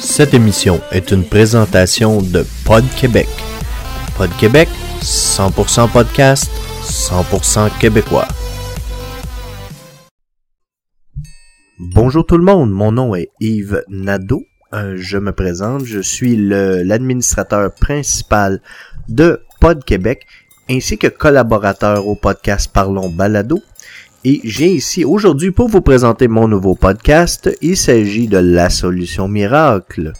Cette émission est une présentation de Pod Québec. Pod Québec, 100% podcast, 100% québécois. Bonjour tout le monde, mon nom est Yves Nadeau. Euh, je me présente, je suis l'administrateur principal de Pod Québec ainsi que collaborateur au podcast Parlons Balado. Et j'ai ici aujourd'hui pour vous présenter mon nouveau podcast. Il s'agit de La Solution Miracle.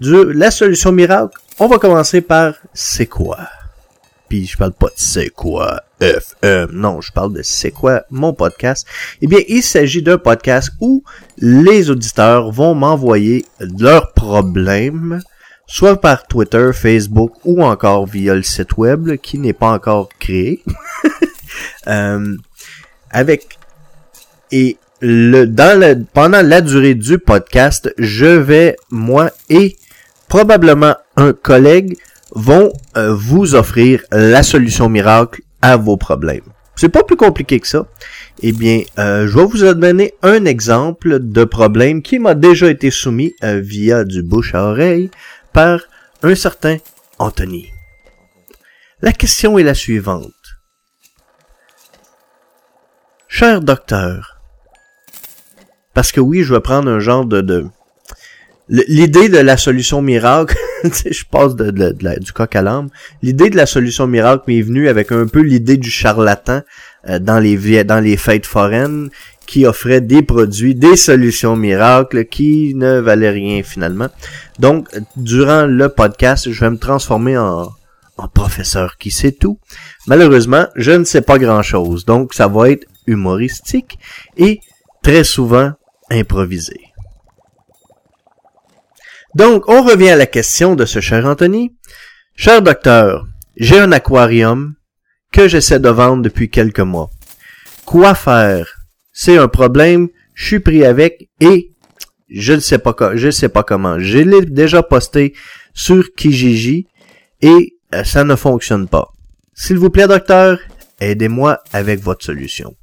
Du La Solution Miracle, on va commencer par C'est quoi? Puis je parle pas de C'est quoi FM. Non, je parle de C'est quoi mon podcast. Eh bien, il s'agit d'un podcast où les auditeurs vont m'envoyer leurs problèmes soit par Twitter, Facebook ou encore via le site web qui n'est pas encore créé. Euh, avec et le dans le pendant la durée du podcast, je vais moi et probablement un collègue vont euh, vous offrir la solution miracle à vos problèmes. C'est pas plus compliqué que ça. Eh bien, euh, je vais vous donner un exemple de problème qui m'a déjà été soumis euh, via du bouche à oreille par un certain Anthony. La question est la suivante. Cher docteur, parce que oui, je vais prendre un genre de... de... L'idée de la solution miracle, je passe du coq à l'âme. L'idée de la solution miracle m'est venue avec un peu l'idée du charlatan euh, dans les dans les fêtes foraines qui offrait des produits, des solutions miracles qui ne valaient rien finalement. Donc, durant le podcast, je vais me transformer en, en professeur qui sait tout. Malheureusement, je ne sais pas grand-chose. Donc, ça va être humoristique et très souvent improvisé. Donc, on revient à la question de ce cher Anthony. Cher docteur, j'ai un aquarium que j'essaie de vendre depuis quelques mois. Quoi faire? C'est un problème, je suis pris avec et je ne sais pas je sais pas comment. Je l'ai déjà posté sur Kijiji et euh, ça ne fonctionne pas. S'il vous plaît, docteur, aidez-moi avec votre solution.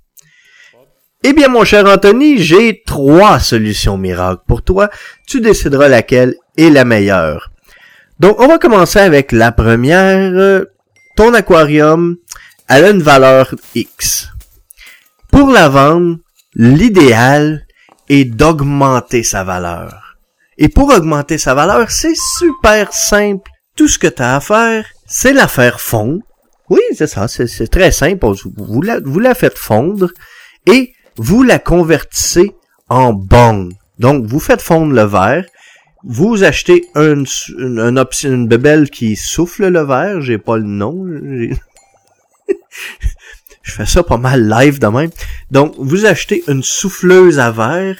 Eh bien, mon cher Anthony, j'ai trois solutions miracles pour toi. Tu décideras laquelle est la meilleure. Donc, on va commencer avec la première. Ton aquarium, a une valeur X. Pour la vendre, l'idéal est d'augmenter sa valeur. Et pour augmenter sa valeur, c'est super simple. Tout ce que tu as à faire, c'est la faire fondre. Oui, c'est ça, c'est très simple. Vous la, vous la faites fondre et vous la convertissez en bong. Donc, vous faites fondre le verre, vous achetez une, une, une, bébelle qui souffle le verre, j'ai pas le nom. Je fais ça pas mal live de même. Donc, vous achetez une souffleuse à verre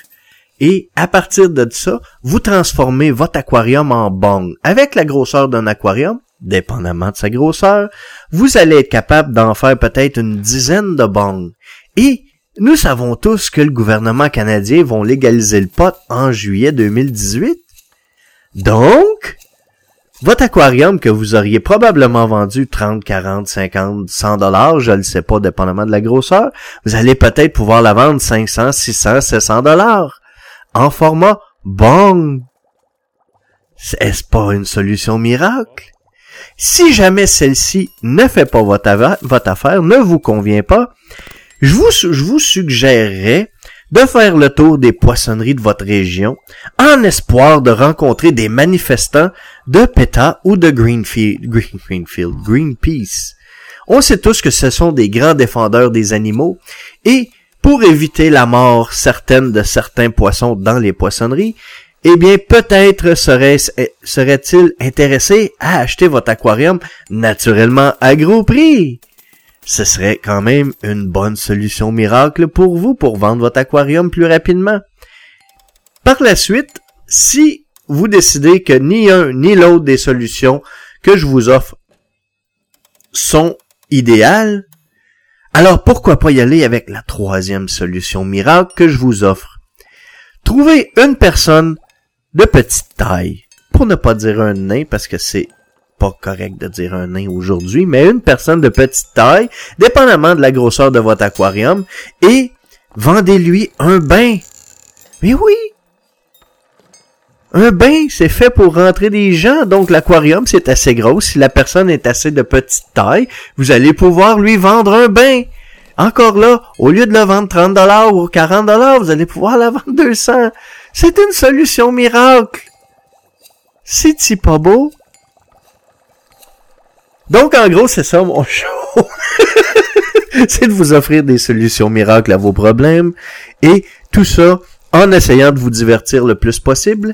et à partir de ça, vous transformez votre aquarium en bong. Avec la grosseur d'un aquarium, dépendamment de sa grosseur, vous allez être capable d'en faire peut-être une dizaine de bongs. Et nous savons tous que le gouvernement canadien vont légaliser le pot en juillet 2018. Donc, votre aquarium que vous auriez probablement vendu 30, 40, 50, 100 dollars, je ne sais pas, dépendamment de la grosseur, vous allez peut-être pouvoir la vendre 500, 600, 700 dollars en format bong. Est-ce pas une solution miracle? Si jamais celle-ci ne fait pas votre, affaire, ne vous convient pas, je vous, suggérerais de faire le tour des poissonneries de votre région en espoir de rencontrer des manifestants de PETA ou de Greenfield, Green- Greenfield, Greenpeace. On sait tous que ce sont des grands défendeurs des animaux et pour éviter la mort certaine de certains poissons dans les poissonneries, eh bien, peut-être serait- serait-il intéressé à acheter votre aquarium naturellement à gros prix. Ce serait quand même une bonne solution miracle pour vous pour vendre votre aquarium plus rapidement. Par la suite, si vous décidez que ni un ni l'autre des solutions que je vous offre sont idéales, alors pourquoi pas y aller avec la troisième solution miracle que je vous offre? Trouvez une personne de petite taille, pour ne pas dire un nain parce que c'est pas correct de dire un nain aujourd'hui, mais une personne de petite taille, dépendamment de la grosseur de votre aquarium, et vendez-lui un bain. Mais oui! Un bain, c'est fait pour rentrer des gens, donc l'aquarium, c'est assez gros. Si la personne est assez de petite taille, vous allez pouvoir lui vendre un bain. Encore là, au lieu de le vendre 30 dollars ou 40 dollars, vous allez pouvoir la vendre 200. C'est une solution miracle. C'est-tu pas beau? Donc, en gros, c'est ça mon show. c'est de vous offrir des solutions miracles à vos problèmes. Et tout ça en essayant de vous divertir le plus possible.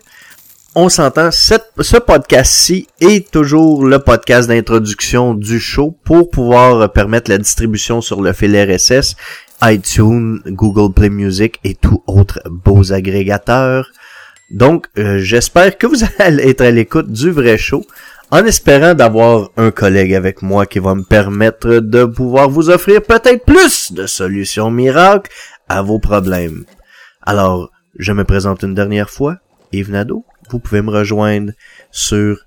On s'entend, ce podcast-ci est toujours le podcast d'introduction du show pour pouvoir permettre la distribution sur le fil RSS, iTunes, Google Play Music et tout autre beaux agrégateurs. Donc, euh, j'espère que vous allez être à l'écoute du vrai show en espérant d'avoir un collègue avec moi qui va me permettre de pouvoir vous offrir peut-être plus de solutions miracles à vos problèmes. Alors, je me présente une dernière fois, Yves Nadeau. Vous pouvez me rejoindre sur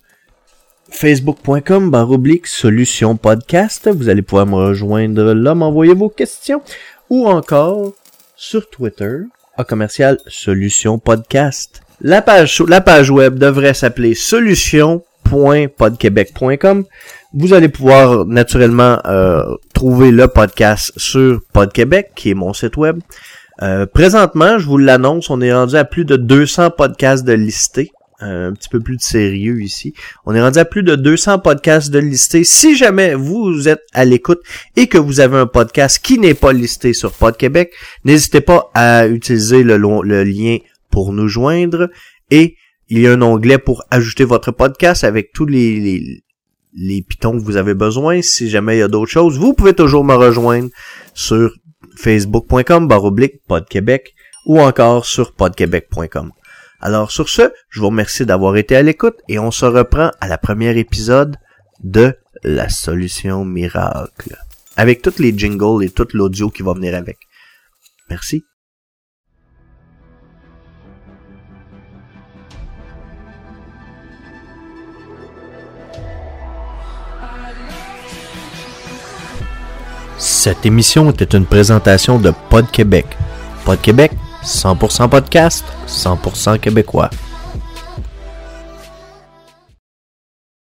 facebook.com baroblique solution podcast. Vous allez pouvoir me rejoindre là, m'envoyer vos questions. Ou encore sur Twitter, à commercial solution podcast. La page, la page web devrait s'appeler solution.podquebec.com. Vous allez pouvoir naturellement euh, trouver le podcast sur PodQuébec, qui est mon site web. Euh, présentement, je vous l'annonce, on est rendu à plus de 200 podcasts de listés. Euh, un petit peu plus de sérieux ici. On est rendu à plus de 200 podcasts de listés. Si jamais vous êtes à l'écoute et que vous avez un podcast qui n'est pas listé sur PodQuébec, n'hésitez pas à utiliser le, le lien pour nous joindre et il y a un onglet pour ajouter votre podcast avec tous les, les, les pitons que vous avez besoin. Si jamais il y a d'autres choses, vous pouvez toujours me rejoindre sur facebook.com baroblique podquebec ou encore sur podquebec.com. Alors sur ce, je vous remercie d'avoir été à l'écoute et on se reprend à la première épisode de La solution miracle. Avec toutes les jingles et tout l'audio qui va venir avec. Merci. Cette émission était une présentation de Pod Québec. Pod Québec, 100% podcast, 100% québécois.